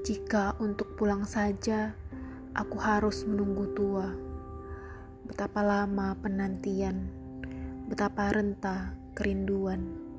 Jika untuk pulang saja, aku harus menunggu tua. Betapa lama penantian, betapa renta kerinduan.